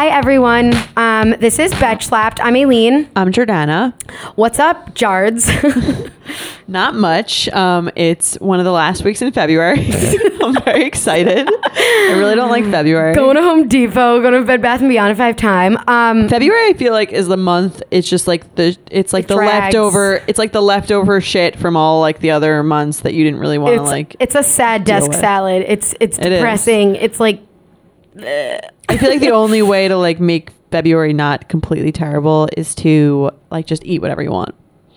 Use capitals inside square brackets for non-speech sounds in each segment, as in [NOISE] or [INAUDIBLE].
Hi, everyone. Um, this is Betch Slapped. I'm Aileen. I'm Jordana. What's up, Jards? [LAUGHS] Not much. Um, it's one of the last weeks in February. [LAUGHS] I'm very excited. I really don't like February. going to Home Depot, going to Bed Bath and Beyond if I have time. Um, February, I feel like is the month. It's just like the it's like It the drags. leftover. It's like the leftover shit from all like the other months that you didn't really want to like. it's a sad desk with. salad. It's it's It is. depressing. It's like I feel like the only way to like make February not completely terrible is to like just eat whatever you want.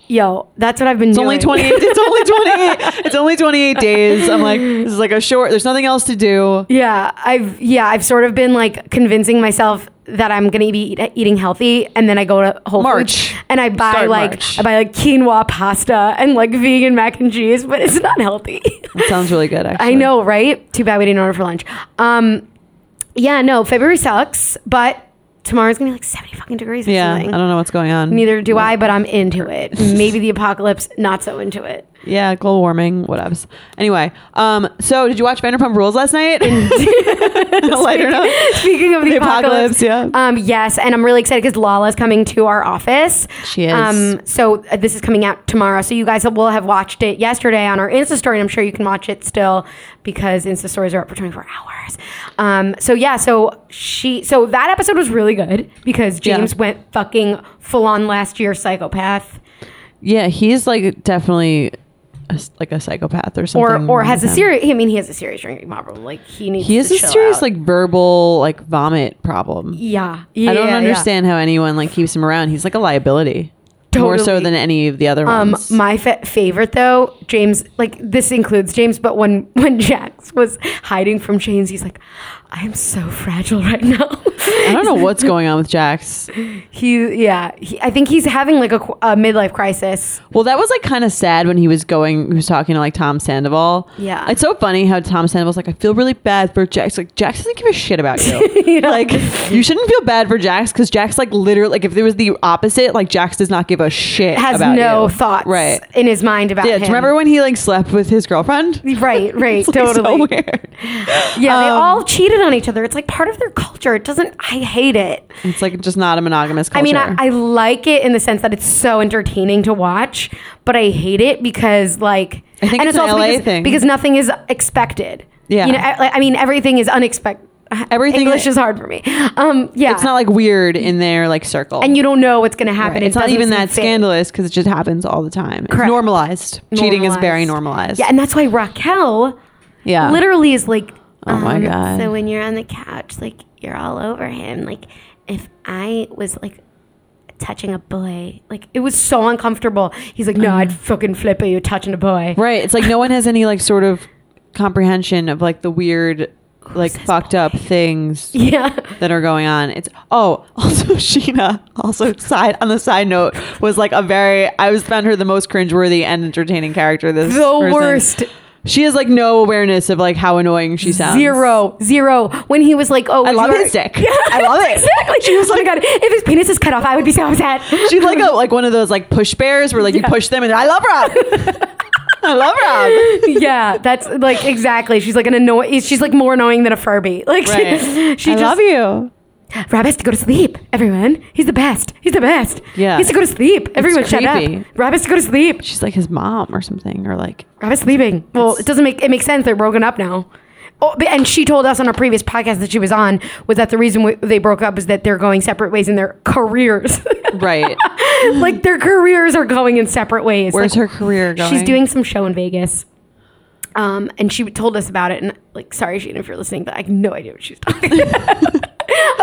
yo, that's what I've been doing. It's doing. only 28 it's only [LAUGHS] 28 it's only 28 days. I'm like this is like a short there's nothing else to do. Yeah, I've yeah, I've sort of been like convincing myself that I'm gonna be eat, eating healthy, and then I go to Whole March. Foods and I buy Start like March. I buy like quinoa pasta and like vegan mac and cheese, but it's not healthy. It sounds really good [LAUGHS] actually. I know, right? Too bad we didn't order for lunch. Um, yeah, no, February sucks, but tomorrow's gonna be like 70 fucking degrees or Yeah, I don't know what's going on. Neither do I, but I'm into it. [LAUGHS] Maybe the apocalypse, not so into it. Yeah, global warming, whatevs. Anyway, um, so did you watch Vanderpump Rules last night? [LAUGHS] [LAUGHS] Lighter note. Speaking of the, The apocalypse, apocalypse, yeah. Um, yes, and I'm really excited because Lala's coming to our office. She is. Um, so uh, this is coming out tomorrow. So you guys will have watched it yesterday on our Insta story, and I'm sure you can watch it still because Insta stories are up for 24 hours. Um, so yeah, so she, so that episode was really good because Yeah. James went fucking full on last year psychopath, Yeah, he's like definitely a, like a psychopath or something. or or has a serious. I mean, he has a serious drinking problem. Like he needs. He has a serious out. like verbal like vomit problem. Yeah, yeah. I don't yeah, yeah. understand how anyone like keeps him around. He's like a liability. More so than any of the other Um, ones. my fa- favorite though, James. Like this includes James, but when [LAUGHS] when Jax was hiding from James, he's like, "I am so fragile right now." [LAUGHS] I don't know what's going on with Jax. he, yeah, he, I think he's having like a, a midlife crisis. Well, that was like kind of sad when he was going, he was talking to like Tom Sandoval. Yeah. It's so funny how Tom Sandoval's like, I feel really bad for Jax. Like, Jax doesn't give a shit about you. [LAUGHS] Like, you shouldn't feel bad for Jax because Jax, like, literally, like, if there was the opposite, like, Jax does not give a shit. Has no you. thoughts Right. in his mind about Yeah. him. Remember when he, like, slept with his girlfriend? [LAUGHS] Right, right, It's, like, totally. so weird. Yeah, they Um, all cheated on each other. It's like part of their culture. It doesn't. I hate it. It's like just not a monogamous culture. I mean, I, I like it in the sense that it's so entertaining to watch, but I hate it because, like, I think and it's an also LA because, thing. because nothing is expected. Yeah. you know, I, I mean, everything is unexpected. [SIGHS] Everything- English is hard for me. Um, yeah, it's not like weird in their, like, circle. and you don't know what's going to happen. Right. It's not doesn't even that fit. scandalous because it just happens all the time. It's Correct. normalized. Cheating is very Normalized. normalized. Yeah, and that's why Raquel Yeah. literally is like, Oh my um, God. So when you're on the couch, like you're all over him. Like if I was like touching a boy, like it was so uncomfortable. He's like, no, mm-hmm. I'd fucking flip at you touching a boy. Right. It's like no one has any like sort of comprehension of like the weird, like fucked up things [LAUGHS] Yeah. that are going on. It's oh, [LAUGHS] also Sheena, also side on the side note was like a very I was found her the most cringeworthy and entertaining character. This The person. worst. She has like no awareness of like how annoying she sounds. Zero, zero. When he was like, "Oh, I love his dick. I love it. exactly." She was, "Oh my god, if his penis is cut off, I would be so upset." She's like a like one of those like push bears where like you push them and I love Rob. [LAUGHS] I love Rob. yeah, that's like exactly. She's like an annoy. She's like more annoying than a Furby. Like Right. [LAUGHS] she I just, love you. Rob has to go to sleep. Everyone, he's the best. He's the best. Yeah. he has to go to sleep. Everyone, shut creepy. up. Rob has to go to sleep. She's like his mom or something or like Rob is sleeping. Well, it doesn't make it makes sense. They're broken up now. Oh, but- and she told us on a previous podcast that she was on was that the reason w- they broke up is that they're going separate ways in their careers. [LAUGHS] right. like their careers are going in separate ways. Where's Like, her career going? She's doing some show in Vegas. Um, and she told us about it. And like, sorry, Sheena, if you're listening, but I have no idea what she's talking [LAUGHS] about.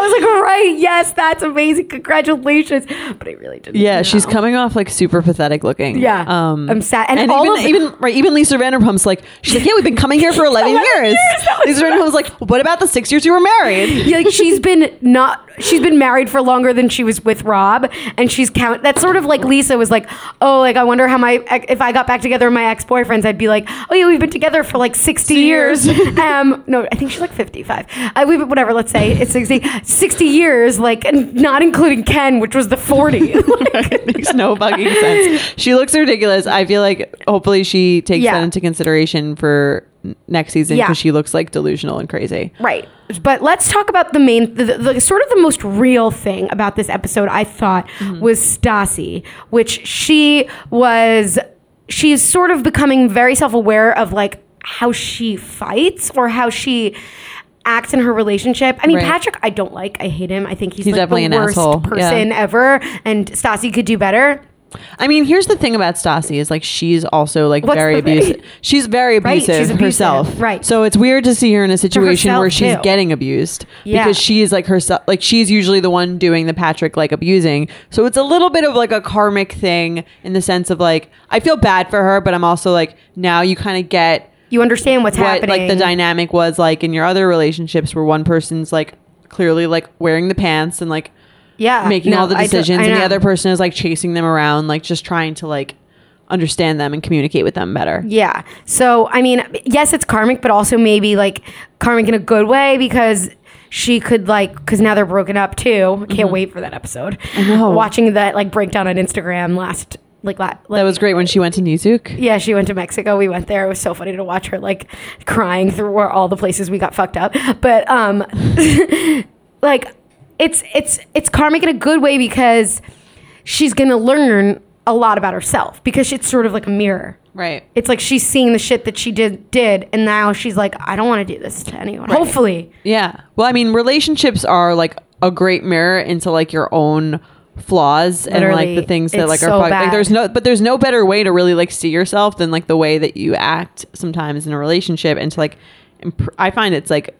I was like, right, yes, that's amazing. Congratulations. But I really didn't. Yeah, she's coming off like super pathetic looking. Yeah. um, I'm sad. And And, all even of even right, even Lisa Vanderpump's like she's like, yeah, we've been coming here for [LAUGHS] eleven, 11 years. years, Lisa Vanderpump's like, what about the six years you were married? [LAUGHS] Yeah, like she's been not she's been married for longer than she was with Rob and she's count that's sort of like Lisa was like oh like I wonder how my if I got back together with my ex-boyfriends I'd be like oh yeah we've been together for like 60 years [LAUGHS] um no I think she's like 55 uh, we whatever let's say it's 60 60 years like not including Ken which was the 40 [LAUGHS] [LAUGHS] it makes no fucking sense. She looks ridiculous. I feel like hopefully she takes Yeah. that into consideration for next season Yeah. because she looks like delusional and crazy. Right. But let's talk about the main, the, the, the sort of the most real thing about this episode, I thought, mm-hmm. was Stassi, which she was, she's sort of becoming very self aware of like how she fights or how she acts in her relationship. I mean, Right. Patrick, I don't like. I hate him. I think he's, He's like definitely the an worst asshole. person Yeah. ever. And Stassi could do better. I mean, here's the thing about Stassi is like she's also like What's very abusive. [LAUGHS] She's very Right, abusive, she's abusive, herself. right. So it's weird to see her in a situation where she's too. getting abused Yeah. because she is like herself. Like she's usually the one doing the Patrick like abusing. So it's a little bit of like a karmic thing in the sense of like I feel bad for her, but I'm also like now you kind of get You understand what's what happening. like the dynamic was like in your other relationships where one person's like clearly like wearing the pants and like yeah, making no, all the do- decisions and the other person is like chasing them around like just trying to like understand them and communicate with them better Yeah. So, I mean, yes, it's karmic, but also maybe like karmic in a good way because she could like because now they're broken up too. Can't mm-hmm. wait for that episode. I know. Watching that like breakdown on Instagram last like like that was great when she went to Nizuc. yeah, she went to Mexico. We went there. It was so funny to watch her like crying through all the places we got fucked up. But um [LAUGHS] like it's it's it's karmic in a good way because she's going to learn a lot about herself because it's sort of like a mirror. right It's like she's seeing the shit that she did did and now she's like I don't want to do this to anyone. Hopefully. yeah well i mean relationships are like a great mirror into like your own flaws and like the things that like so are fuck- like there's no but there's no better way to really like see yourself than like the way that you act sometimes in a relationship and to like imp- i find it's like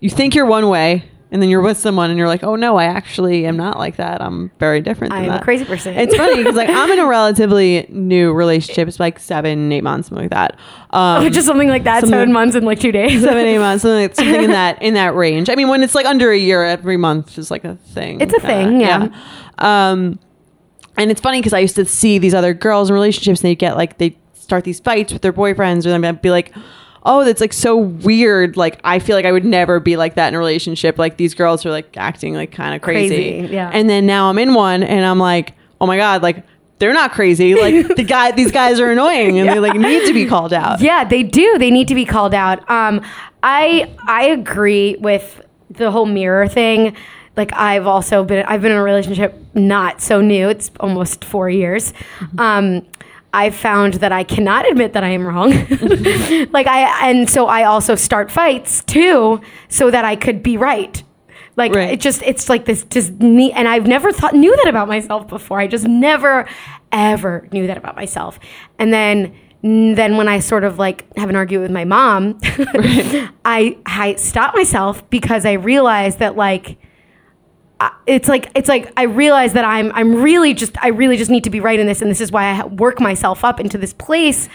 you think you're one way and then you're with someone and you're like oh no i actually am not like that. I'm very different than I'm a crazy person. it's funny because like i'm in a [LAUGHS] relatively new relationship. It's like seven eight months something like that. Um Just something like that, something- seven months in like two days. seven eight [LAUGHS] months something, like, something in that in that range. I mean when it's like under a year every month is like a thing. It's a thing, yeah. um and it's funny because i used to see these other girls in relationships and they get like they start these fights with their boyfriends and i'd be like oh that's like so weird like i feel like i would never be like that in a relationship like these girls are like acting like kind of crazy, Crazy, yeah. and then now i'm in one and i'm like oh my god like they're not crazy like [LAUGHS] the guy these guys are annoying and they like need to be called out Yeah, they do. They need to be called out. Um, I I agree with the whole mirror thing. Like I've also been I've been in a relationship not so new. It's almost four years. Um, I've found that I cannot admit that I am wrong. [LAUGHS] like I and so I also start fights too, so that I could be right. Like Right. it just it's like this just neat and I've never thought knew that about myself before. I just never ever knew that about myself. And then then when I sort of like have an argument with my mom, [LAUGHS] I I stop myself because I realize that like I- it's like it's like I realize that I'm I'm really just I really just need to be right in this and this is why I work myself up into this place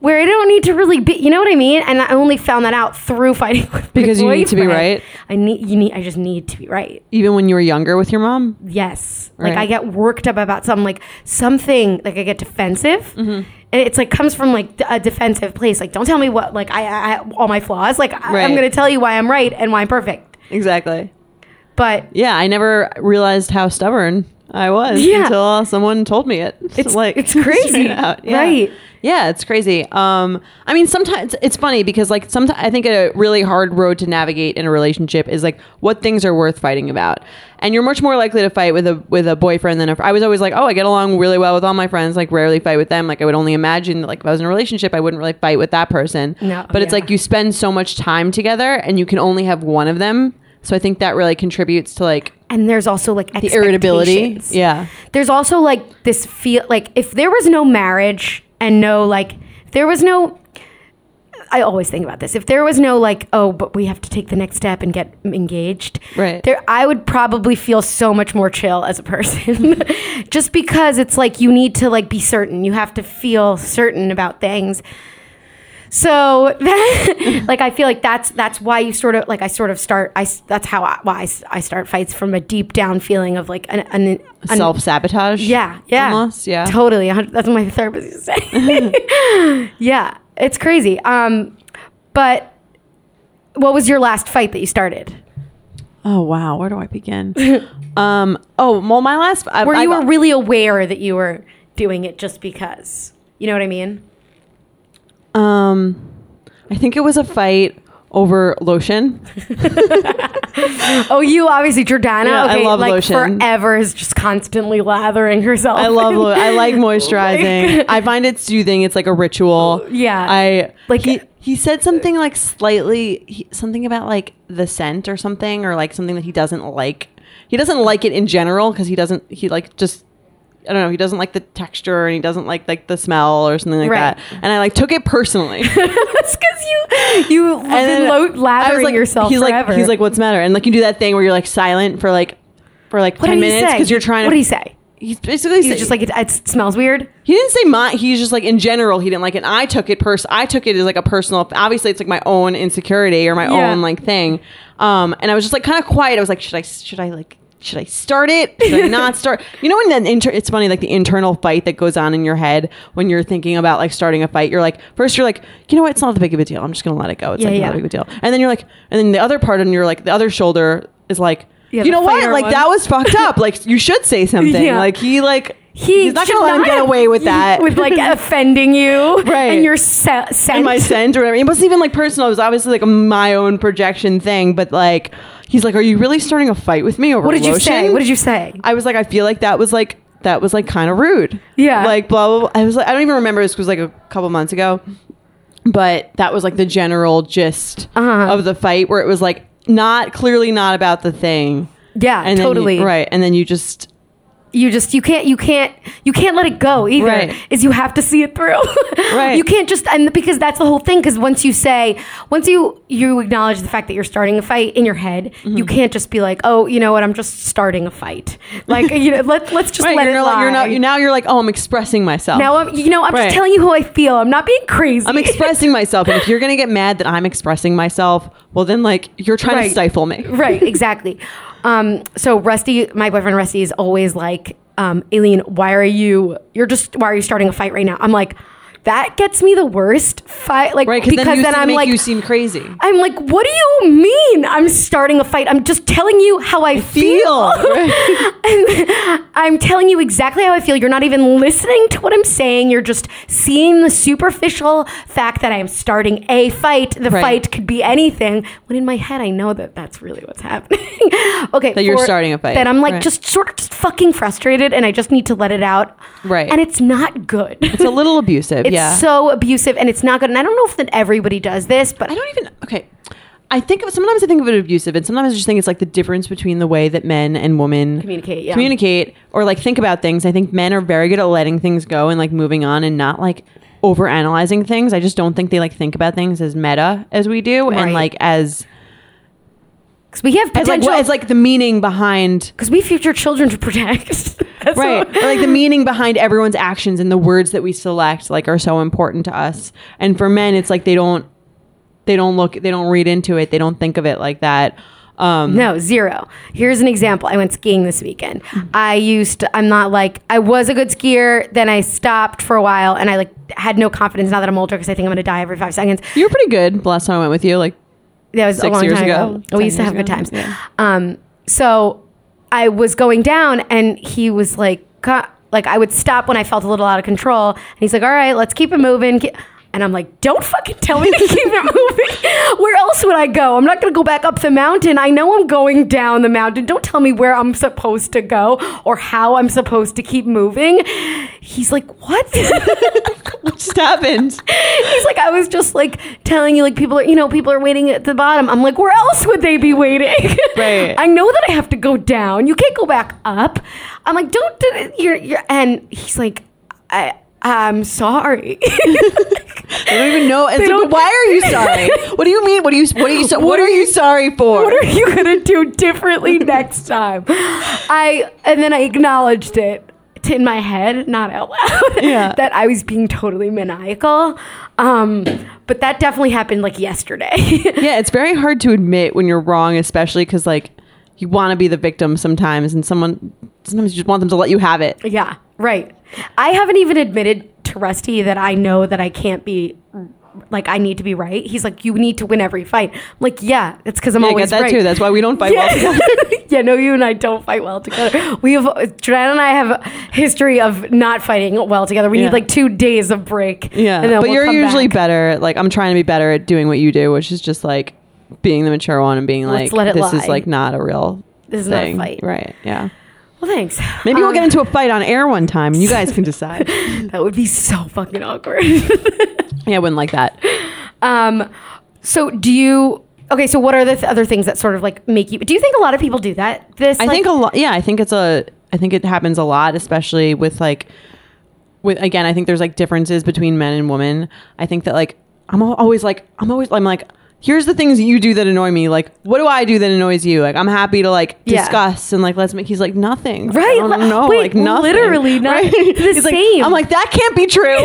where I don't need to really be you know what I mean? And I only found that out through [LAUGHS] fighting with Because you need to be right? I need you need I just need to be right. Even when you were younger with your mom? Yes. Like I get worked up about something like something like I get defensive. Mm-hmm. and it's like comes from like a defensive place. Like don't tell me what like I, I I- all my flaws. Like Right. I'm gonna tell you why I'm right and why I'm perfect. Exactly but Yeah, I never realized how stubborn I was Yeah. until someone told me it. It's- [LAUGHS] like it's crazy. Yeah. Right. Yeah, it's crazy. Um, I mean, sometimes it's funny because like sometimes I think a really hard road to navigate in a relationship is like what things are worth fighting about, and you're much more likely to fight with a with a boyfriend than a. I was always like, oh, I get along really well with all my friends. Like rarely fight with them. Like I would only imagine that like if I was in a relationship, I wouldn't really fight with that person. No, but it's like you spend so much time together, and you can only have one of them. So I think that really contributes to like and there's also like the irritability. Yeah. there's also like this feel like if there was no marriage and no like there was no I always think about this. If there was no like, oh, but we have to take the next step and get engaged, Right. There, I would probably feel so much more chill as a person, [LAUGHS] just because it's like you need to like be certain. You have to feel certain about things. So, [LAUGHS] like, I feel like that's that's why you sort of like I sort of start. I that's how I, why I, I start fights from a deep down feeling of like an, an, an Self sabotage. yeah, yeah. Almost. Yeah. Totally. That's what my therapist used to say. [LAUGHS] yeah. It's crazy. Um, but what was your last fight that you started? Oh wow, where do I begin? [LAUGHS] um. Oh, well, my last. I, Where I you got- were really aware that you were doing it just because. You know what I mean? Um, I think it was a fight over lotion. [LAUGHS] Oh, you obviously Jordana. Yeah, I love like lotion. forever is just constantly lathering herself. I love lo- I like [LAUGHS] moisturizing. I find it soothing. It's like a ritual. Yeah. I Like- like he, he said something like slightly he, something about like the scent or something or like something that he doesn't like. He doesn't like it in general because he doesn't he like just I don't know, he doesn't like the texture and he doesn't like like the smell or something like Right. that. And I like took it personally. [LAUGHS] That's because you you [LAUGHS] And then lo- lathering like, yourself he's forever. like he's like what's the matter? And like you do that thing where you're like silent for like for like what 10 minutes because you're trying What to did he say? He's basically He's say- just like it, it smells weird. He didn't say my. He's just like in general he didn't like it. And I took it pers. I took it as like a personal. Obviously, it's like my own insecurity or my Yeah. own like thing. Um, and I was just like kind of quiet. I was like, should I? Should I like? Should I start it? Should I not [LAUGHS] start? You know when that inter- it's funny like the internal fight that goes on in your head when you're thinking about like starting a fight. You're like first you're like you know what? It's not that big of a deal. I'm just gonna let it go. It's Yeah, like yeah. not a big of a deal. And then you're like, and then the other part and you're like the other shoulder is like. Yeah, you know what? Like one. that was fucked up. Like you should say [LAUGHS] something. Like he like He he's not gonna let him get away with that with like [LAUGHS] offending you, Right. And your se- scent. and my scent or whatever. It wasn't even like personal. It was obviously like my own projection thing. But like, he's like, "Are you really starting a fight with me over what did you lotion?" say? What did you say? I was like, I feel like that was like that was like kind of rude. Yeah. Like blah blah. blah. I was like, I don't even remember. This was like a couple months ago, but that was like the general gist Uh-huh. of the fight, where it was like not clearly not about the thing. Yeah, And then you- totally. right, and then you just you just you can't you can't you can't let it go either Right. is you have to see it through [LAUGHS] Right. you can't just and because that's the whole thing because once you say once you you acknowledge the fact that you're starting a fight in your head Mm-hmm. you can't just be like oh you know what i'm just starting a fight like you know let, let's just right. let You're, it not, you're not. You're now. You're like, oh, I'm expressing myself. now i'm you know i'm Right. just telling you how i feel i'm not being crazy I'm expressing [LAUGHS] myself, and if you're gonna get mad that I'm expressing myself, well, then like you're trying Right. to stifle me. right exactly [LAUGHS] um so rusty my boyfriend rusty is always like um aileen why are you you're just why are you starting a fight right now? I'm like that gets me the worst fight like Right? Because then, then i'm like you seem crazy. I'm like, what do you mean I'm starting a fight? I'm just telling you how I feel. Right. [LAUGHS] I'm telling you exactly how I feel. You're not even listening to what I'm saying. You're just seeing the superficial fact that I am starting a fight. The Right. fight could be anything. When in my head, I know that that's really what's happening. [LAUGHS] okay. That you're starting a fight. That I'm like Right. just sort of just fucking frustrated and I just need to let it out. Right. And it's not good. It's a little [LAUGHS] abusive. It's yeah. so abusive and it's not good. And I don't know if that everybody does this, but I don't even. Okay. I think of sometimes I think of it abusive, and sometimes I just think it's like the difference between the way that men and women Communicate, yeah. communicate, or like think about things. I think men are very good at letting things go and like moving on and not like over analyzing things. I just don't think they like think about things as meta as we do, Right. and like as 'cause we have like potential. what as like the meaning behind because we have future children to protect. [LAUGHS] That's right what- or like the meaning behind everyone's actions and the words that we select like are so important to us and for men it's like they don't they don't look they don't read into it they don't think of it like that um no, zero. Here's an example. I went skiing this weekend. I used to, I'm not like, I was a good skier. Then I stopped for a while and I like had no confidence now that I'm older because I think I'm going to die every five seconds. you were pretty good the last time i went with you like That was a long years time ago. ago. We used to have good times. Yeah. Um, so I was going down, and he was like, "Co- like I would stop when I felt a little out of control, and he's like, "All right, let's keep it moving." Ke- And I'm like, "Don't fucking tell me to [LAUGHS] keep it moving. Where else would I go? I'm not gonna go back up the mountain. I know I'm going down the mountain. Don't tell me where I'm supposed to go or how I'm supposed to keep moving." He's like, "What?" [LAUGHS] [LAUGHS] what just happened He's like, I was just like telling you, like people are, you know, people are waiting at the bottom. I'm like, where else would they be waiting? Right. [LAUGHS] I know that I have to go down. You can't go back up. I'm like, don't do it. You're, you're, and he's like, I, I'm sorry. [LAUGHS] i don't even know it's like, why are you sorry what do you mean what do you what are you so, what, are you sorry for what are you gonna do differently next time? I and then I acknowledged it in my head, not out loud, [LAUGHS] Yeah. that I was being totally maniacal. Um, but that definitely happened like yesterday. [LAUGHS] yeah it's very hard to admit when you're wrong especially because like you want to be the victim sometimes and someone sometimes you just want them to let you have it Yeah, right. I haven't even admitted to Rusty that I know that I can't be like I need to be right. He's like, you need to win every fight. I'm like, yeah, it's because I'm Yeah, I always get that right. too. That's why we don't fight well together. [LAUGHS] yeah, no, you and I don't fight well together. We have Jordana and I have a history of not fighting well together. We Yeah. need like two days of break. Yeah, but we'll you're usually back. better. Like I'm trying to be better at doing what you do, which is just like being the mature one and being Let's like, let it this is like not a real. This is not a thing. fight. right? Yeah. Well, thanks. Maybe we'll Um, get into a fight on air one time, and you guys can [LAUGHS] decide. That would be so fucking awkward. [LAUGHS] yeah, I wouldn't like that. um, so do you? Okay, so what are the th- other things that sort of like make you? Do you think a lot of people do that? This, I like- think a lot. Yeah, I think it's a. I think it happens a lot, especially with like, with again. I think there's like differences between men and women. I think that like I'm always like I'm always I'm like. Here's the things you do that annoy me. Like, what do I do that annoys you? Like, I'm happy to like Yeah. discuss and like let's make. He's like nothing. Right, I don't know. wait, like nothing. literally not- Right? the he's like, same. I'm like that can't be true.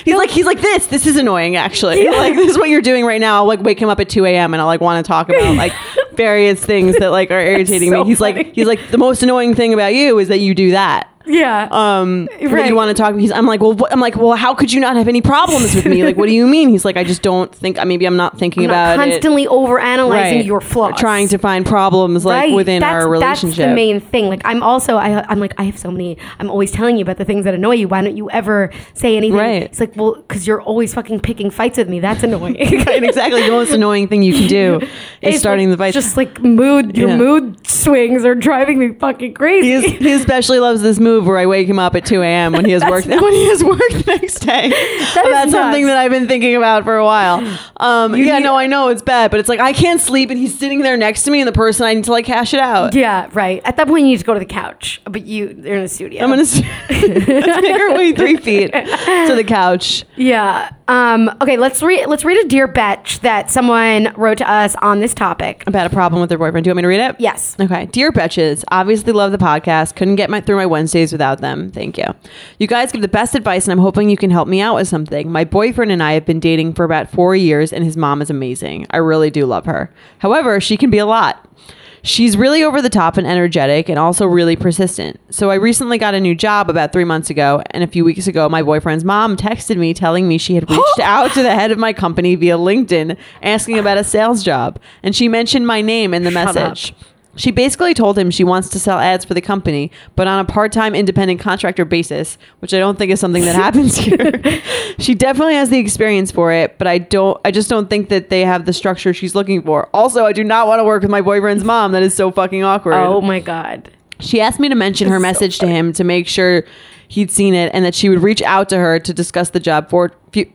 [LAUGHS] he's like he's like this. This is annoying. Actually, Yeah. like this is what you're doing right now. I'll like wake him up at 2 a.m. and I'll like want to talk about like [LAUGHS] various things that like are irritating so me. He's funny. like he's like the most annoying thing about you is that you do that. Yeah. Um, that Right. you want to talk. He's, I'm like, well, what, I'm like, well, how could you not have any problems with me? Like, what do you mean? He's like, I just don't think. Maybe I'm not thinking I'm not about it. constantly over analyzing your flaws. Or trying to find problems like Right. within that's, our relationship. That's the main thing. Like I'm also I, I'm like I have so many. I'm always telling you about the things that annoy you. Why don't you ever say anything? Right. It's like well, because you're always fucking picking fights with me. That's annoying. [LAUGHS] Right, exactly. The most annoying thing you can do [LAUGHS] is It's starting like, the fight. Just like mood, your Yeah. mood swings are driving me fucking crazy. He, he especially loves this move where I wake him up at 2 a.m. when he has [LAUGHS] work when he has work the [LAUGHS] next day. is That's something that I've been thinking about for a while. Um, yeah, need- no, I know it's bad, but it's like I can't sleep and he's sitting there next to me and the person I need to like cash it out. yeah, right. At that point, you need to go to the couch, but you they're in a studio. I'm gonna s- let's make our way three feet to the couch. Yeah. Um, okay. Let's read. Let's read a dear betch that someone wrote to us on this topic. About a problem with their boyfriend. Do you want me to read it? Yes. Okay. Dear Betches, obviously love the podcast. Couldn't get my through my Wednesdays without them. Thank you. You guys give the best advice, and I'm hoping you can help me out with something. My boyfriend and I have been dating for about four years, and his mom is amazing. I really do love her. However, she can be a lot. She's really over the top and energetic and also really persistent. So I recently got a new job about three months ago, and a few weeks ago, my boyfriend's mom texted me telling me she had [GASPS] reached out to the head of my company via LinkedIn asking about a sales job, and she mentioned my name in the Shut up. She basically told him she wants to sell ads for the company, but on a part time independent contractor basis, which I don't think is something that [LAUGHS] happens here. she definitely has the experience for it, but I don't I just don't think that they have the structure she's looking for. Also, I do not want to work with my boyfriend's mom. That is so fucking awkward. Oh my god. She asked me to mention her That's so message to him to make sure he'd seen it and that she would reach out to her to discuss the job for,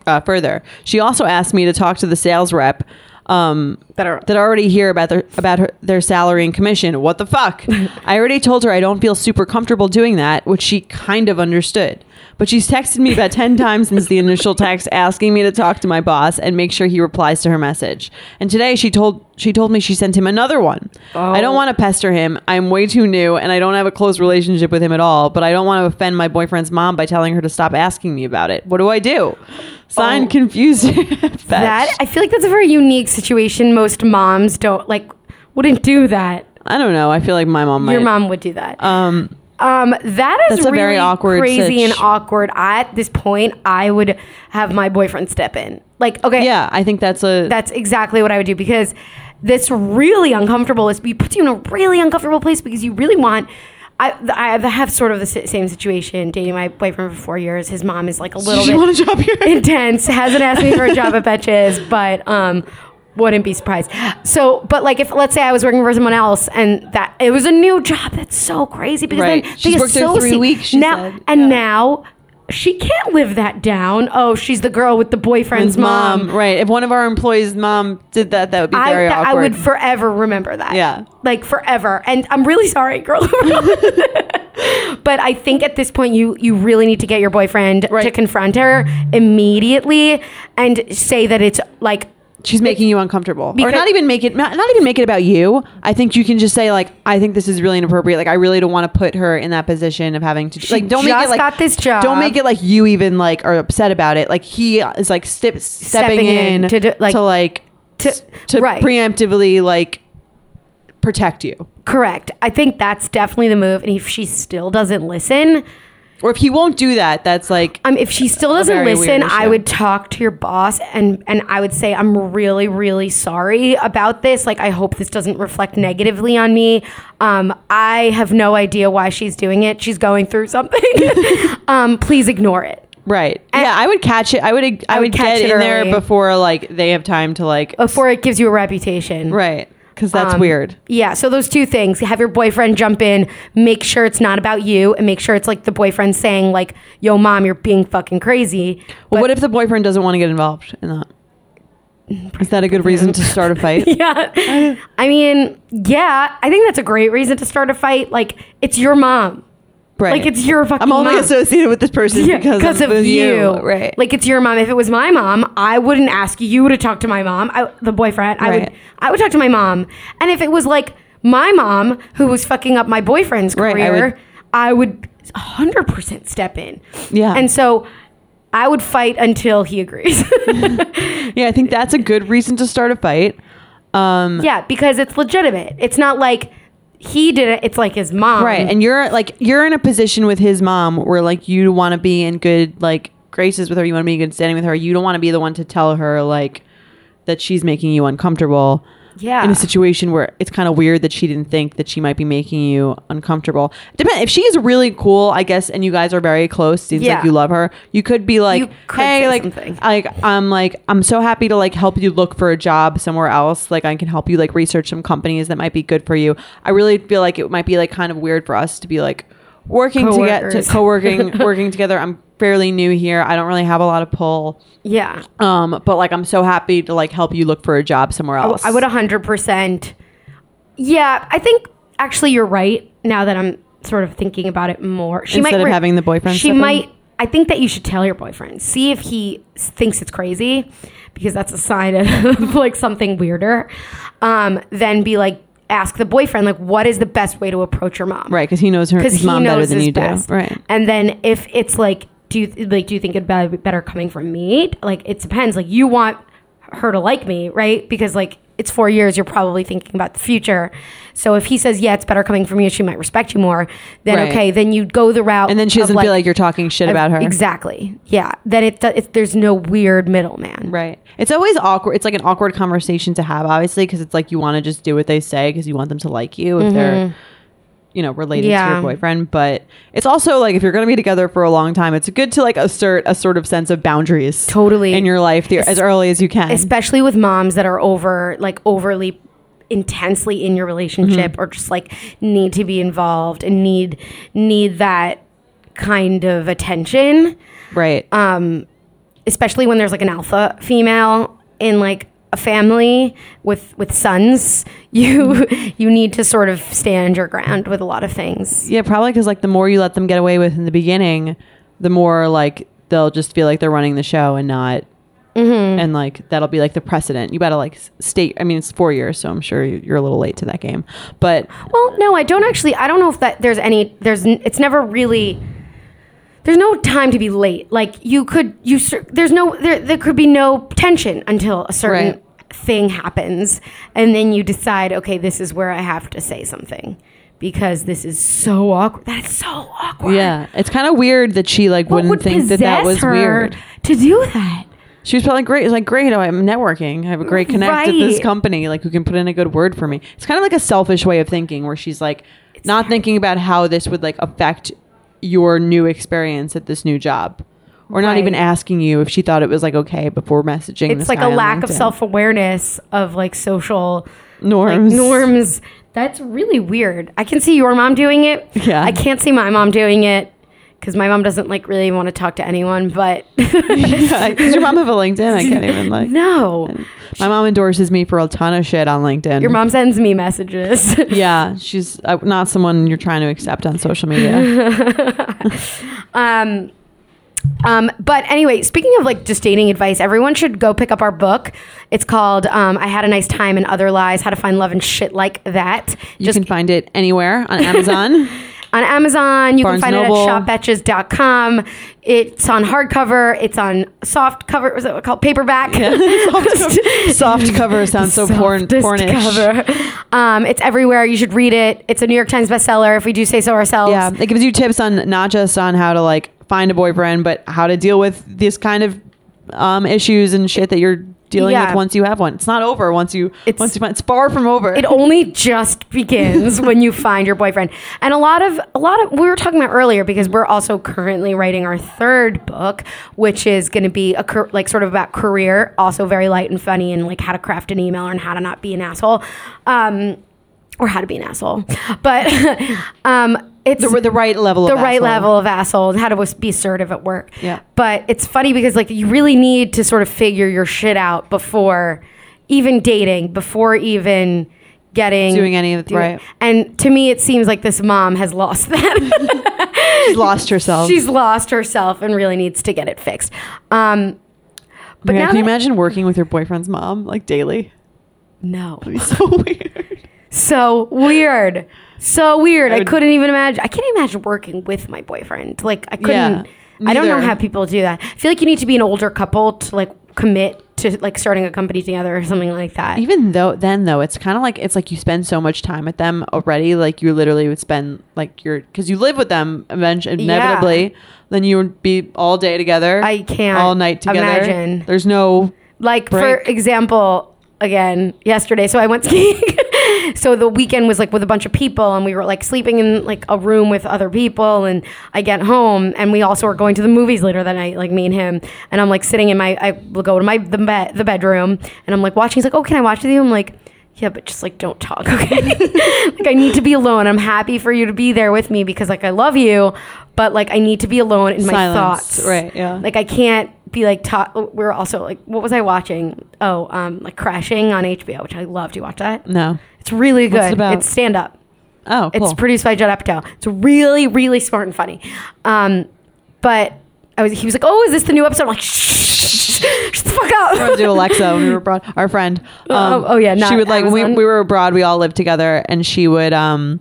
uh, further. She also asked me to talk to the sales rep um, That are- that already hear about their about her, their salary and commission. What the fuck? [LAUGHS] I already told her I don't feel super comfortable doing that, which she kind of understood. But she's texted me about 10 times since the initial text asking me to talk to my boss and make sure he replies to her message. And today she told she told me she sent him another one. I don't Oh. want to pester him. I'm way too new and I don't have a close relationship with him at all, but I don't want to offend my boyfriend's mom by telling her to stop asking me about it. What do I do? Signed Oh. confused. [LAUGHS] That I feel like that's a very unique situation. Most moms don't like wouldn't do that. I don't know. I feel like my mom might. Your mom would do that. Um, Um, that is That's a really very awkward crazy and sitch. awkward. At this point, I would have my boyfriend step in. Like, okay, yeah, I think that's a. that's exactly what I would do because this really uncomfortable is it puts you in a really uncomfortable place because you really want. I, I have sort of the s- same situation dating my boyfriend for four years. His mom is like a little Did [LAUGHS] you bit want a job here? intense. Hasn't asked me for a job at Betches, but um, wouldn't be surprised. So, but like if let's say I was working for someone else and that it was a new job, that's so crazy because Right. then She's they worked there three weeks, she now said. and now. She can't live that down. Oh, she's the girl with the boyfriend's His mom, right? If one of our employees' mom did that, that would be I, very th- I would forever remember that. Yeah. Like forever. And I'm really sorry, girl. [LAUGHS] but I think at this point you you really need to get your boyfriend to confront her immediately and say that it's like She's making you uncomfortable, or not even make it, not, not even make it about you. I think you can just say like, I think this is really inappropriate. Like, I really don't want to put her in that position of having to like. Don't make it like got this job. Don't make it like you even like are upset about it. Like he is like step, stepping, Stepping in in, to do- like- to like to- to right. preemptively like protect you. correct. I think that's definitely the move. And if she still doesn't listen, Or if he won't do that, that's like Um, if she still doesn't very listen, weird I would talk to your boss and and I would say I'm really really sorry about this. Like I hope this doesn't reflect negatively on me. Um, I have no idea why she's doing it. She's going through something. [LAUGHS] um, please ignore it right. yeah, I would catch it. I would. I, would would catch get it in there early. before like they have time to like. before it gives you a reputation. right. Because that's Um, weird. Yeah, so those two things. Have your boyfriend jump in, make sure it's not about you, and make sure it's like the boyfriend saying, like, yo, mom, you're being fucking crazy. Well, what if the boyfriend doesn't want to get involved in that? Is that a good reason to start a fight? [LAUGHS] yeah. I mean, yeah, I think that's a great reason to start a fight. Like, it's your mom. Right. Like, it's your fucking I'm only mom. associated with this person Yeah, because, of with you. Right. Like it's your mom. If it was my mom, I wouldn't ask you to talk to my mom. I, the boyfriend. I would Right. I would talk to my mom. And if it was like my mom who was fucking up my boyfriend's Right, I career, would- I would 100% step in. Yeah. And so I would fight until he agrees. [LAUGHS] yeah, I think that's a good reason to start a fight. Um, yeah, because it's legitimate. It's not like he did it. It's like his mom. right. And you're like you're in a position with his mom where like you want to be in good like graces with her. You want to be in good standing with her. You don't want to be the one to tell her like that she's making you uncomfortable. Yeah. in a situation where it's kind of weird that she didn't think that she might be making you uncomfortable. Depend if she's really cool, I guess, and you guys are very close. Seems Yeah. like you love her. You could be like, You could hey, say like, something. like I'm like I'm so happy to like help you look for a job somewhere else. Like I can help you like research some companies that might be good for you. I really feel like it might be like kind of weird for us to be like working to get to co-working [LAUGHS] working together. I'm fairly new here. I don't really have a lot of pull. yeah. Um, but like I'm so happy to like help you look for a job somewhere else. Oh, I would 100%. Yeah, I think actually you're right now that I'm sort of thinking about it more. She Instead might of having the boyfriend She in? might I think that you should tell your boyfriend. See if he thinks it's crazy because that's a sign of [LAUGHS] like something weirder. Um, then be like ask the boyfriend like what is the best way to approach your mom? Right, because he knows her his he mom knows better than his you best. do. Right. And then if it's like, do you like do you think it'd be better coming from me? Like it depends. Like you want her to like me, right? Because like it's four years, you're probably thinking about the future. So if he says, yeah, it's better coming from you, she might respect you more. Then Right. okay, then you go the route, And then she doesn't feel like you're talking shit about her. Exactly. Yeah. Then it, it there's no weird middleman. Right. It's always awkward. It's like an awkward conversation to have, obviously, because it's like you want to just do what they say because you want them to like you if they're, mm-hmm. You know, related to Mm-hmm. Your boyfriend. But it's also like if you're going to be together for a long time, it's good to like assert a sort of sense of boundaries. Totally. In your life the, as early as you can. especially with moms that are over like overly intensely in your relationship or just like need to be involved and need need that kind of attention right. um especially when there's like an alpha female in like a family with with sons [LAUGHS] you you need to sort of stand your ground with a lot of things yeah, probably because like the more you let them get away with in the beginning, the more like they'll just feel like they're running the show and not. Mm-hmm. And like that'll be like the precedent. You gotta like state. I mean, it's four years, so I'm sure you- you're a little late to that game. But Well, no, I don't actually. I don't know if that there's any. There's. It's never really. There's no time to be late. Like you could. You. There's no. There. There could be no tension until a certain Right. thing happens, and then you decide. Okay, this is where I have to say something because this is so awkward. That's so awkward. yeah, it's kind of weird that she like What wouldn't would think that that was weird. to do that? She was probably great. It's like great. Oh, I'm networking. I have a great connect at this company. Like who can put in a good word for me. It's kind of like a selfish way of thinking, where she's like not thinking about how this would like affect your new experience at this new job, or not even asking you if she thought it was like okay before messaging. It's like a lack of self awareness of like social like, norms. norms. That's really weird. I can see your mom doing it. [LAUGHS] Yeah. I can't see my mom doing it because my mom doesn't like really want to talk to anyone. But [LAUGHS] yeah, Does your mom have a LinkedIn? I can't even like. no, My mom endorses me for a ton of shit on LinkedIn. your mom sends me messages. [LAUGHS] Yeah, she's uh, not someone you're trying to accept on social media. [LAUGHS] um, um, but anyway, speaking of like just dating advice, everyone should go pick up our book. It's called um, "I Had a Nice Time and Other Lies: How to Find Love and Shit Like That." You Just can find it anywhere on Amazon. On Amazon. You Barnes can find Noble. it at shopbetches.com. It's on hardcover. It's on soft cover. Was it called paperback? [LAUGHS] [LAUGHS] Soft cover sounds so porn pornish. cover. Um, it's everywhere. You should read it. It's a New York Times bestseller. If we do say so ourselves. Yeah, it gives you tips on not just on how to like find a boyfriend, but how to deal with this kind of um, issues and shit that you're dealing Yeah. with once you have one. It's not over once you It's- once you find. It's far from over. it only just [LAUGHS] begins when you find your boyfriend and a lot of a lot of we were talking about earlier because we're also currently writing our third book which is going to be a like sort of about career also very light and funny and like how to craft an email and how to not be an asshole um or how to be an asshole but [LAUGHS] um it's the, the right level. the right asshole. level of asshole and how to be assertive at work. Yeah. But it's funny because like you really need to sort of figure your shit out before even dating, before even getting Doing any of- the right. And to me, it seems like this mom has lost that. [LAUGHS] She's lost herself. She's lost herself and really needs to get it fixed. Um, but Yeah, now can you imagine working with your boyfriend's mom like daily? no, so [LAUGHS] weird. so weird, so weird. I I, couldn't even imagine. I can't imagine working with my boyfriend. Like I couldn't. I don't know how people do that. I feel like you need to be an older couple to like commit to like starting a company together or something like that. Even though then though it's kind of like it's like you spend so much time with them already. Like you literally would spend like your because you live with them eventually inevitably. Then you would be all day together. I can't all night together. imagine. There's no Like for example, again yesterday. So I went skiing. [LAUGHS] so the weekend was like with a bunch of people, and we were like sleeping in like a room with other people. And I get home, and we also were going to the movies later that night, like me and him. And I'm like sitting in my, I will go to my the bed, the bedroom, and I'm like watching. He's like, "Oh, can I watch with you?" I'm like. Yeah, but just like don't talk, [LAUGHS] okay? [LAUGHS] like I need to be alone. I'm happy for you to be there with me because like I love you, but like I need to be alone in my thoughts. right, yeah. Like I can't be like taught. We are also like, what was I watching? Oh, um, like Crashing on HBO, which I love. Do you watch that? no. It's really What's it good. about? It's stand up. Oh, cool. It's produced by Judd Apatow. It's really, really smart and funny. Um, but I was, he was like, "Oh, is this the new episode?" I'm like, "Shh, shut the fuck I up." do Alexa when we were abroad. Our friend. [LAUGHS] Um, Oh, oh, yeah, she would like we, we were abroad. We all lived together, and she would um.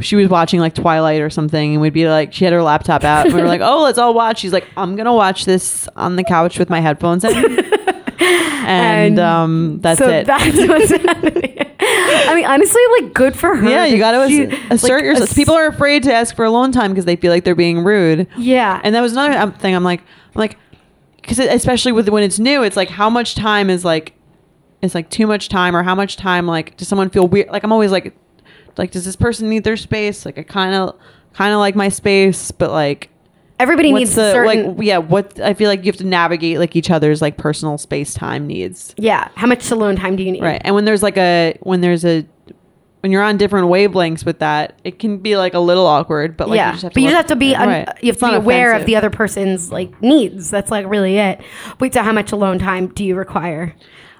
She was watching like Twilight or something, and we'd be like, she had her laptop out. And we were like, "Oh, let's all watch." She's like, "I'm gonna watch this on the couch with my headphones in," [LAUGHS] and, And um, that's so it. That's what's [LAUGHS] happening. I mean, honestly, like, good for her. yeah, you gotta she- assert like, yourself. ass- People are afraid to ask for alone time because they feel like they're being rude. Yeah, And that was another um, thing. I'm like, I'm like, because especially with when it's new, it's like how much time is like, it's like too much time, or how much time like does someone feel weird? Like I'm always like, like does this person need their space? Like I kind of, kind of like my space, but like. everybody needs the certain. like? Yeah, what I feel like you have to navigate like each other's like personal space time needs, yeah, how much alone time do you need? right? And when there's like a when there's a when you're on different wavelengths with that, it can be like a little awkward. But like, yeah, you just have to but you just have to be un- right. you have to be aware of the other person's like needs. That's like really it. Wait, so how much alone time do you require?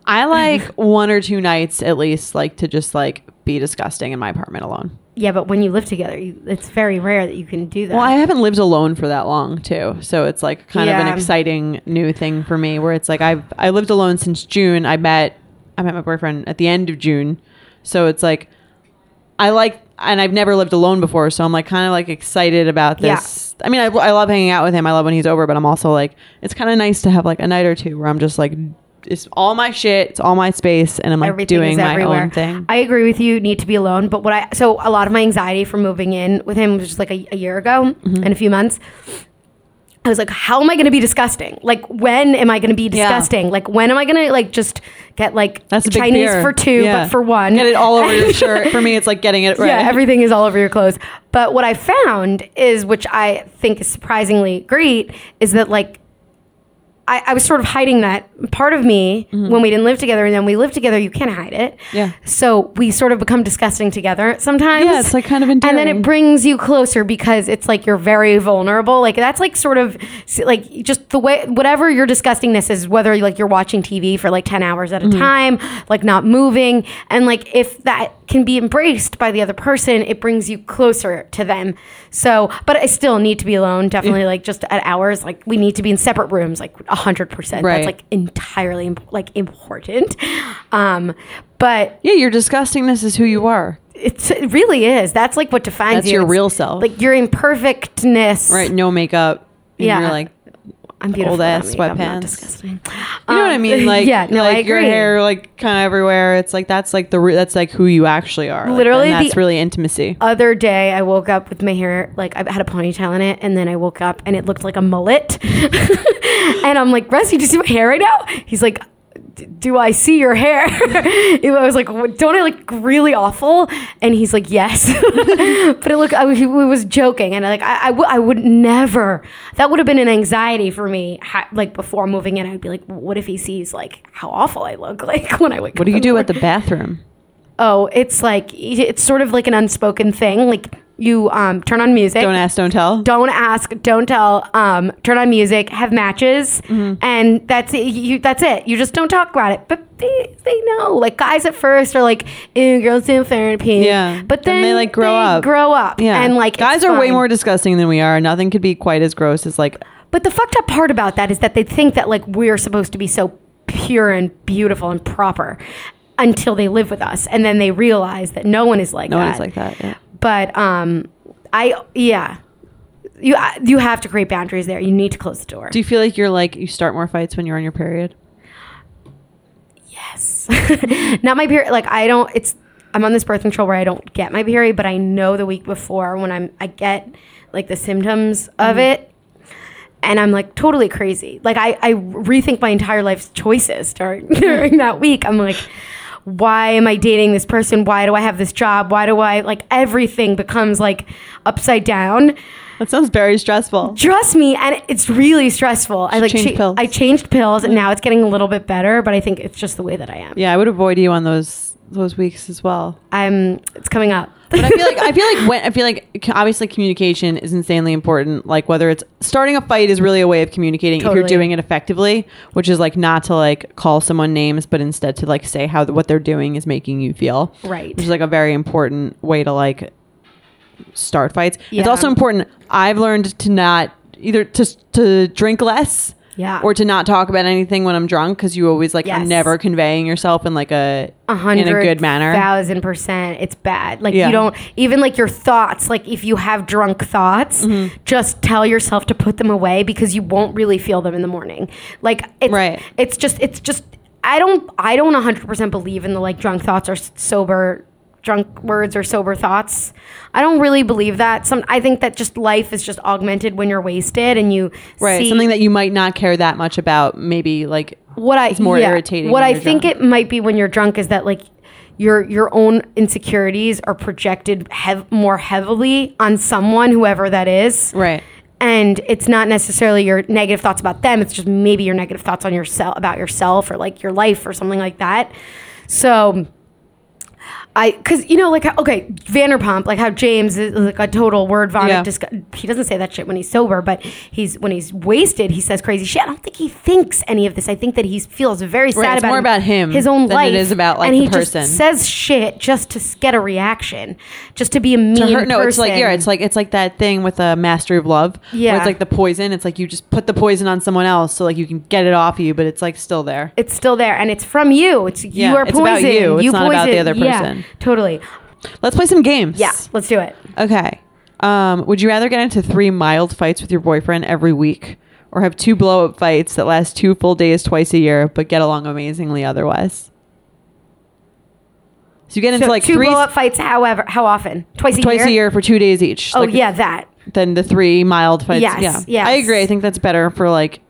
I like one or two nights at least, like to just like be disgusting in my apartment alone. Yeah, but when you live together, you, it's very rare that you can do that. Well, I haven't lived alone for that long too, so it's like kind of an exciting new thing for me. Where it's like I've I lived alone since June. I met I met my boyfriend at the end of June, so it's like I like and I've never lived alone before, so I'm like kind of like excited about Yeah. this. I mean, I, I love hanging out with him. I love when he's over, but I'm also like it's kind of nice to have like a night or two where I'm just like it's all my shit, it's all my space, and I'm like Everything doing my everywhere. own thing. I agree with you. Need to be alone, but what I so a lot of my anxiety from moving in with him was just like a, a year ago Mm-hmm. in a few months. I was like, how am I going to be disgusting? Like, when am I going to be Yeah. disgusting? Like, when am I going to like just get like That's Chinese for two, Yeah. but for one? Get it all over your [LAUGHS] shirt. For me, it's like getting it right. Yeah, everything is all over your clothes. But what I found is, which I think is surprisingly great, is that like I, I was sort of hiding that part of me when we didn't live together, and then we live together. You can't hide it. Mm-hmm. Yeah. So we sort of become disgusting together sometimes. Yeah, it's, like, kind of And then it brings you closer because it's like you're very vulnerable. Like that's like sort of like just the way whatever your disgustingness is, whether like you're watching TV for like ten hours Mm-hmm. at a time, like not moving, and like if that can be embraced by the other person, it brings you closer to them. So, but I still need to be alone. Definitely, like just at hours, like we need to be in separate rooms, like hundred percent. Right. That's like entirely imp- like important. Um, but Yeah, your disgustingness is who you are. it's, it really is. That's like what defines That's you. your It's real self. Like your imperfectness. right, no makeup. and Yeah. You're like I'm beautiful. old ass I'm sweatpants. disgusting. You know what I mean? [LAUGHS] Like, Um, yeah, no, like I your hair, like kind of everywhere. It's like that's like the re- that's like who you actually are. Like, Literally and that's really intimacy. Other day, I woke up with my hair like I had a ponytail in it, and then I woke up and it looked like a mullet. [LAUGHS] and I'm like, Rusty, do you see my hair right now? He's like. "D- Do I see your hair? [LAUGHS] I was like, don't I look really awful? And he's like, yes. [LAUGHS] but it looked, I, he was joking. And I, like, I, I, w- I would never, that would have been an anxiety for me. Ha- like before moving in, I'd be like, what if he sees like how awful I look [LAUGHS] like when I wake What do you do at the bathroom? Oh, it's like it's sort of like an unspoken thing. Like you um, turn on music. Don't ask, don't tell. Don't ask, don't tell. Um, turn on music, have matches, Mm-hmm. and that's it. You, that's it. You just don't talk about it. But they, they know. Like guys at first are like, "Ew, girls do therapy." Yeah. but Then then, they, like, grow up. Grow up. Yeah, and like guys are way more disgusting than we are. Nothing could be quite as gross as like But the fucked up part about that is that they think that like we're supposed to be so pure and beautiful and proper until they live with us, and then they realize that no one is like no that. one is like that. Yeah. But um i yeah. You you have to create boundaries there. You need to close the door. Do you feel like you're like you start more fights when you're on your period? yes. [LAUGHS] Not my period like i don't it's i'm on this birth control where i don't get my period but i know the week before when i'm i get like the symptoms of it and i'm like totally crazy. Like i i rethink my entire life's choices during [LAUGHS] during that week. I'm like why am I dating this person? Why do I have this job? Why do I like everything becomes like upside down? That sounds very stressful. Trust me, and it's really stressful. I like change cha- pills. I changed pills, and now it's getting a little bit better. But I think it's just the way that I am. Yeah, I would avoid you on those those weeks as well. I'm. It's coming up. But I feel like I feel like when I feel like obviously communication is insanely important. Like whether it's starting a fight is really a way of communicating if you're doing it effectively, which is like not to like call someone names, but instead to like say how what they're doing is making you feel. Right. Which is like a very important way to like start fights. It's also important. I've learned to not either to to drink less. Yeah. Or to not talk about anything when I'm drunk because you always like are never conveying yourself in like a, A hundred in a good manner. thousand percent. It's bad. Like Yeah. you don't even like your thoughts. Like if you have drunk thoughts, Mm-hmm. just tell yourself to put them away because you won't really feel them in the morning. Like it's Right. It's just it's just I don't I don't hundred percent believe in the like drunk thoughts or sober drunk words or sober thoughts. I don't really believe that. Some I think that just life is just augmented when you're wasted and you Right. Something that you might not care that much about, maybe like what I more yeah, irritating What I think drunk. it might be when you're drunk is that like your your own insecurities are projected hev- more heavily on someone, whoever that is. right. And it's not necessarily your negative thoughts about them. It's just maybe your negative thoughts on yourself about yourself or like your life or something like that. So I, cause you know, like okay, Vanderpump, like how James is like a total word vomit. Yeah. He doesn't say that shit when he's sober, but he's when he's wasted, he says crazy shit. I don't think he thinks any of this. I think that he feels very sad Right, it's about more about him his own than life, is about, like, and the he person. just says shit just to get a reaction, just to be a mean To her, no, person. it's like yeah, it's like it's like that thing with a mastery of love. Yeah. it's like the poison. It's like you just put the poison on someone else, so like you can get it off you, but it's like still there. it's still there, and it's from you. It's Yeah, you are it's poison. about you. It's not about the other Yeah, person. Totally. Let's play some games. Yeah, let's do it. Okay. Um, would you rather get into three mild fights with your boyfriend every week, or have two blow up fights that last two full days twice a year, but get along amazingly otherwise? So you get into So like two three blow up fights. However, how often? Twice a year. twice year. a year for two days each. Oh Like, yeah, that. Than the three mild fights. Yes, yeah. yes. I agree. I think that's better for like.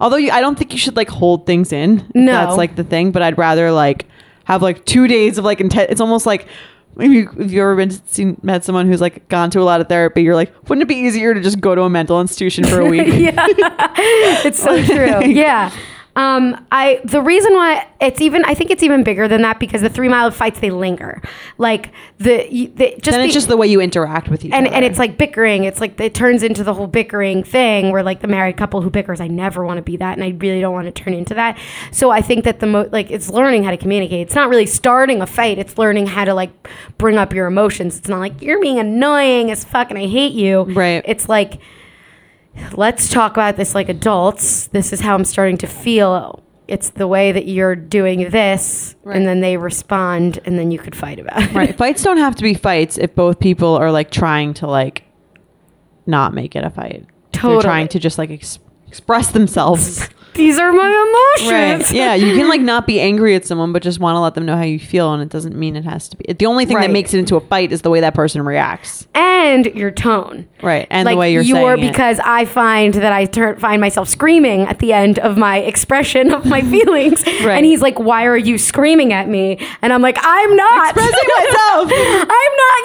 Although you, I don't think you should like hold things in. if No. that's like the thing. But I'd rather like have like two days of like intense. It's almost like. If you've ever been seen met someone who's like gone to a lot of therapy, you're like, wouldn't it be easier to just go to a mental institution for a week? [LAUGHS] yeah, it's so [LAUGHS] true. Yeah. Um, I the reason why it's even I think it's even bigger than that because the three mile fights they linger, like the, the just then the, it's just the way you interact with each and other. and it's like bickering. It's like it turns into the whole bickering thing where like the married couple who bickers. I never want to be that, and I really don't want to turn into that. So I think that the mo- like it's learning how to communicate. It's not really starting a fight. It's learning how to like bring up your emotions. It's not like you're being annoying as fuck and I hate you. Right. It's like let's talk about this like adults. This is how I'm starting to feel. it's the way that you're doing this, Right. and then they respond, and then you could fight about it. Right. fights don't have to be fights if both people are like trying to like not make it a fight. They're Totally. trying to just like ex- express themselves. [LAUGHS] These are my emotions. Yeah. You can like [LAUGHS] not be angry at someone, but just want to let them know how you feel, and it doesn't mean it has to be. The only thing Right. that makes it into a fight is the way that person reacts. And your tone. Right. And like the way you're, saying it. because I find that I turn, find myself screaming at the end of my expression of my [LAUGHS] feelings, Right. and he's like, "Why are you screaming at me?" And I'm like, "I'm not Expressing [LAUGHS] myself. I'm not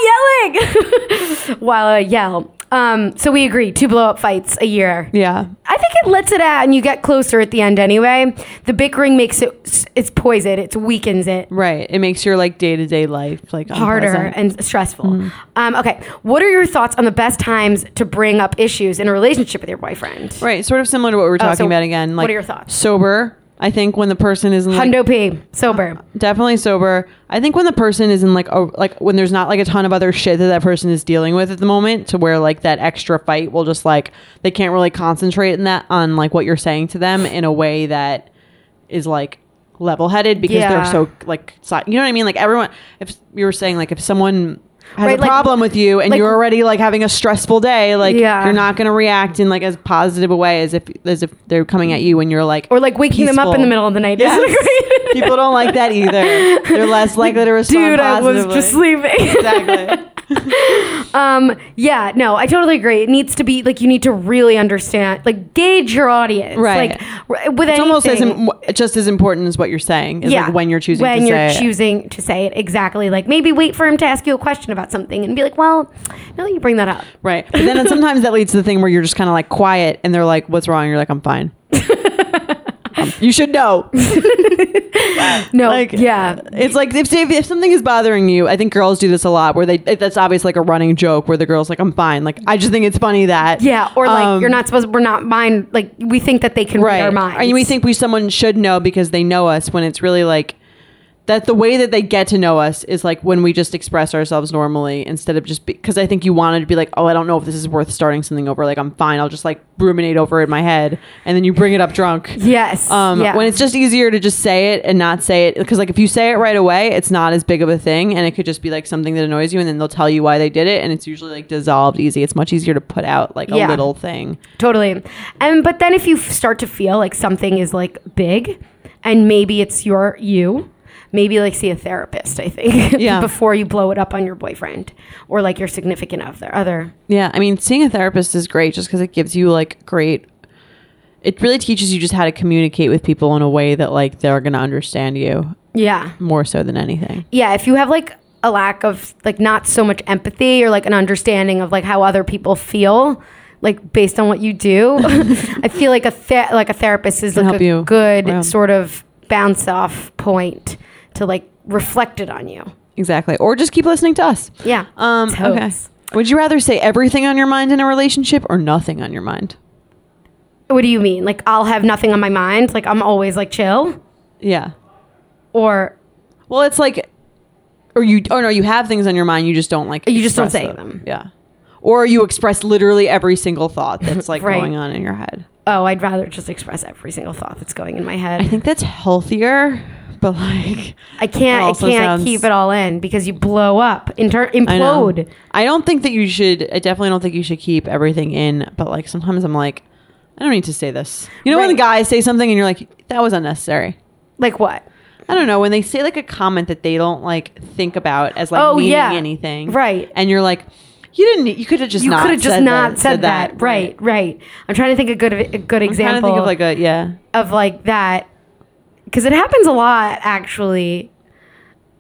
yelling while I yell." Um, so we agree two blow up fights a year. Yeah. I think it lets it out, and you get closer at the end anyway. The bickering makes it it's poison. It weakens it Right. It makes your like day to day life like harder unpleasant. and stressful. Mm-hmm. Um, okay, what are your thoughts on the best times to bring up issues in a relationship with your boyfriend? Right, sort of similar to what we were talking Oh, so about again. Like, what are your thoughts? Sober. I think when the person is in like, Hundo P, sober. definitely sober. I think when the person is in like a like when there's not like a ton of other shit that that person is dealing with at the moment, to where like that extra fight will just like they can't really concentrate in that on like what you're saying to them in a way that is like level headed because Yeah. they're so like si- you know what I mean. Like everyone, if you were saying like if someone has Right, a like- problem with you and like- you're already like having a stressful day, like Yeah. you're not gonna react in like as positive a way as if as if they're coming at you when you're like Or like waking them up in the middle of the night. Yes. Isn't it great? People don't like that either. They're less likely to [LAUGHS] respond Dude, I was just sleeping. Exactly. [LAUGHS] um, yeah, no, I totally agree. It needs to be like you need to really understand, like gauge your audience, Right. Like with It's almost as im- just as important as what you're saying. Is like when you're choosing when to you're say it. choosing to say it exactly like maybe wait for him to ask you a question about something and be like well now that you bring that up Right. But then sometimes that leads to the thing where you're just kind of like quiet and they're like, what's wrong? You're like, I'm fine. [LAUGHS] Um, [LAUGHS] you should know. [LAUGHS] no Like, yeah It's like if, if, if something is bothering you, I think girls do this a lot where they, that's obviously like a running joke where the girl's like, I'm fine. Like, I just think it's funny that. yeah or like um, you're not supposed we're not mind like we think that they can read right. our minds And we think we someone should know because they know us when it's really like that the way that they get to know us is like when we just express ourselves normally instead of just because I think you wanted to be like, oh, I don't know if this is worth starting something over. Like, I'm fine. I'll just like ruminate over it in my head. And then you bring it up drunk. yes Um, yeah. When it's just easier to just say it and not say it, because like if you say it right away, it's not as big of a thing, and it could just be like something that annoys you, and then they'll tell you why they did it, and it's usually like dissolved easy. It's much easier to put out like a Yeah. little thing. Totally. And but then if you f- start to feel like something is like big and maybe it's your you, maybe like see a therapist, I think. [LAUGHS] Yeah. before you blow it up on your boyfriend or like your significant other other. Yeah, I mean, seeing a therapist is great just because it gives you like great. It really teaches you just how to communicate with people in a way that like they're gonna understand you Yeah. more so than anything. Yeah, if you have like a lack of like not so much empathy or like an understanding of like how other people feel like based on what you do [LAUGHS] i feel like a ther- like a therapist is like a you. good Yeah. sort of bounce off point to like reflect it on you Exactly, or just keep listening to us. yeah Um, okay. Would you rather say everything on your mind in a relationship or nothing on your mind? what do you mean like i'll have nothing on my mind like i'm always like chill Yeah. or Well, it's like, or you, oh no, you have things on your mind, you just don't like. You just don't say them. Yeah. Or you express literally every single thought that's like [LAUGHS] Right. going on in your head. oh i'd rather just express every single thought that's going in my head I think that's healthier, but like, I can't. I can't sounds- keep it all in because you blow up, inter- implode. I don't think that you should. I definitely don't think you should keep everything in. But like sometimes I'm like, I don't need to say this. You know when Right. the guys say something and you're like, that was unnecessary. Like what? I don't know when they say like a comment that they don't like think about as like Oh, meaning yeah. anything, Right. And you're like, you didn't. You could have just You not could have just said not that, said, that. Right, right. I'm trying to think of a good a good I'm example think of like a yeah. of like that because it happens a lot actually.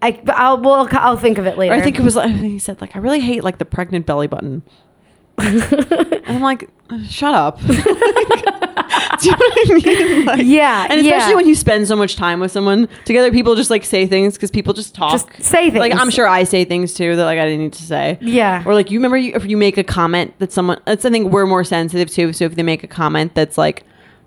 I I'll well I'll think of it later. Or I think it was like he said like I really hate like the pregnant belly button. [LAUGHS] and I'm like, shut up. [LAUGHS] [LAUGHS] Do you know what I mean? Like- Yeah, and especially yeah. when you spend so much time with someone together, people just like say things because people just talk. Just say things. Like. I'm sure I say things too that like I didn't need to say. Yeah. Or like you remember you, if you make a comment that someone that's something we're more sensitive to. So if they make a comment that's like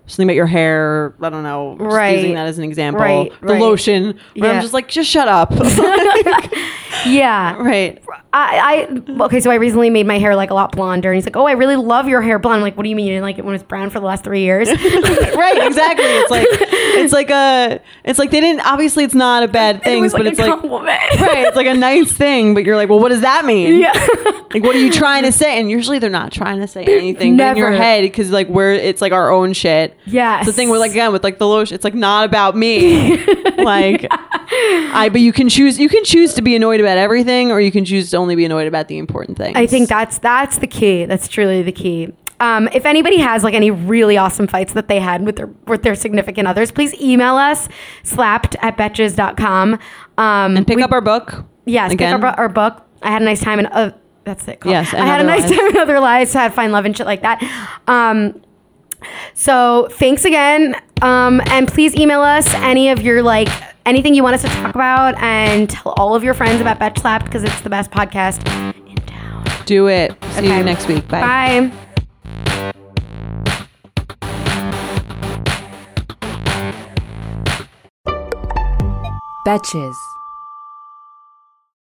something about your hair, I don't know, just Right. using that as an example. Right, The right. lotion. Where Yeah. I'm just like, just shut up. [LAUGHS] yeah. [LAUGHS] right. I, I okay, so I recently made my hair like a lot blonder, and he's like, "Oh, I really love your hair blonde." I'm like, "What do you mean you didn't like it when it's brown for the last three years?" [LAUGHS] right, exactly. It's like it's like a it's like they didn't obviously it's not a bad [LAUGHS] it thing, was but it's like [LAUGHS] right, it's like a nice thing, but you're like, well, what does that mean? Yeah. Like, what are you trying to say? And usually they're not trying to say anything in your head because like we're it's like our own shit. Yeah. The thing we're like again with like the lotion. It's like not about me. like [LAUGHS] I, but you can choose. You can choose to be annoyed about everything, or you can choose to only be annoyed about the important things. I think that's that's the key. That's truly the key. Um, if anybody has like any really awesome fights that they had with their with their significant others, please email us slapped at betches.com. Um, and pick we- up our book. yes, again. pick up our, our book. I had a nice time in uh, that's it. called. Yes, I had a nice Lives. time and Other Lies. Had find love and shit like that. Um, so thanks again, um, and please email us any of your like anything you want us to talk about, and tell all of your friends about Betch Slapped because it's the best podcast in town. Do it. See Okay. you next week. Bye. Bye. Betches.